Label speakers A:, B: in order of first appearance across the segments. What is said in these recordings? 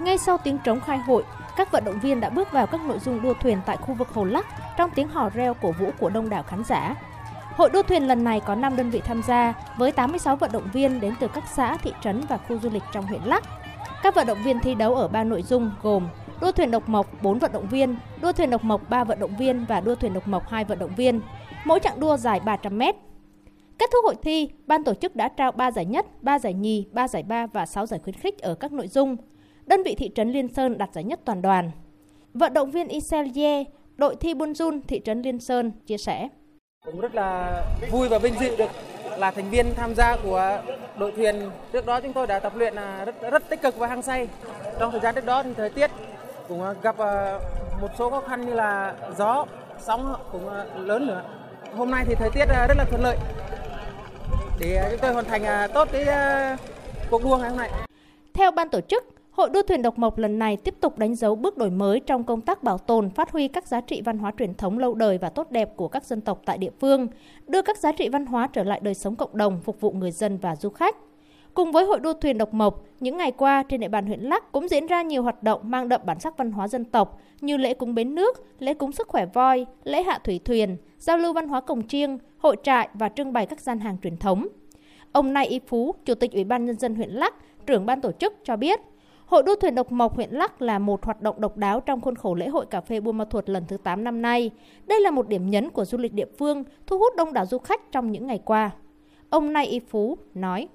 A: Ngay sau tiếng trống khai hội, các vận động viên đã bước vào các nội dung đua thuyền tại khu vực Hồ Lắc trong tiếng hò reo cổ vũ của đông đảo khán giả. Hội đua thuyền lần này có 5 đơn vị tham gia với 86 vận động viên đến từ các xã, thị trấn và khu du lịch trong huyện Lắc. Các vận động viên thi đấu ở ba nội dung gồm đua thuyền độc mộc 4 vận động viên, đua thuyền độc mộc 3 vận động viên và đua thuyền độc mộc 2 vận động viên. Mỗi chặng đua dài 300 m. Kết thúc hội thi, ban tổ chức đã trao 3 giải nhất, 3 giải nhì, 3 giải ba và 6 giải khuyến khích ở các nội dung. Đơn vị thị trấn Liên Sơn đạt giải nhất toàn đoàn. Vận động viên Isel Ye, đội thi Buôn Jun, thị trấn Liên Sơn chia sẻ.
B: Cũng rất là vui và vinh dự được là thành viên tham gia của đội thuyền. Trước đó chúng tôi đã tập luyện rất rất tích cực và hăng say. Trong thời gian trước đó thì thời tiết cũng gặp ờ, một số khó khăn như là gió, sóng cũng lớn nữa. Hôm nay thì thời tiết rất là thuận lợi để chúng tôi hoàn thành tốt cái cuộc đua ngày hôm nay.
A: Theo ban tổ chức, Hội đua thuyền độc mộc lần này tiếp tục đánh dấu bước đổi mới trong công tác bảo tồn, phát huy các giá trị văn hóa truyền thống lâu đời và tốt đẹp của các dân tộc tại địa phương, đưa các giá trị văn hóa trở lại đời sống cộng đồng, phục vụ người dân và du khách. Cùng với hội đua thuyền độc mộc, những ngày qua trên địa bàn huyện Lắc cũng diễn ra nhiều hoạt động mang đậm bản sắc văn hóa dân tộc như lễ cúng bến nước, lễ cúng sức khỏe voi, lễ hạ thủy thuyền, giao lưu văn hóa cổng chiêng, hội trại và trưng bày các gian hàng truyền thống. Ông Nay Y Phú, Chủ tịch Ủy ban Nhân dân huyện Lắc, trưởng ban tổ chức cho biết, Hội đua thuyền độc mộc huyện Lắc là một hoạt động độc đáo trong khuôn khổ lễ hội cà phê Buôn Ma Thuột lần thứ 8 năm nay. Đây là một điểm nhấn của du lịch địa phương, thu hút đông đảo du khách trong những ngày qua. Ông Nay Y Phú nói: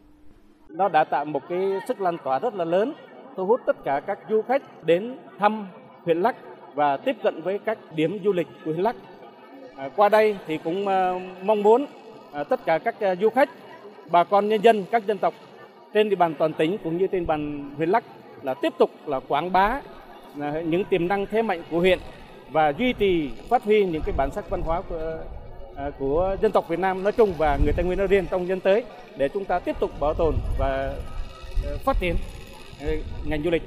C: Nó đã tạo một cái sức lan tỏa rất là lớn, thu hút tất cả các du khách đến thăm huyện Lắc và tiếp cận với các điểm du lịch của huyện Lắc. À, qua đây thì cũng à, mong muốn à, tất cả các à, du khách, bà con nhân dân các dân tộc trên địa bàn toàn tỉnh cũng như trên bàn huyện Lắc là tiếp tục là quảng bá, là những tiềm năng thế mạnh của huyện và duy trì, phát huy những cái bản sắc văn hóa của à, của dân tộc Việt Nam nói chung và người Tây Nguyên nói riêng trong nhân tới để chúng ta tiếp tục bảo tồn và à, phát triển à, ngành du lịch.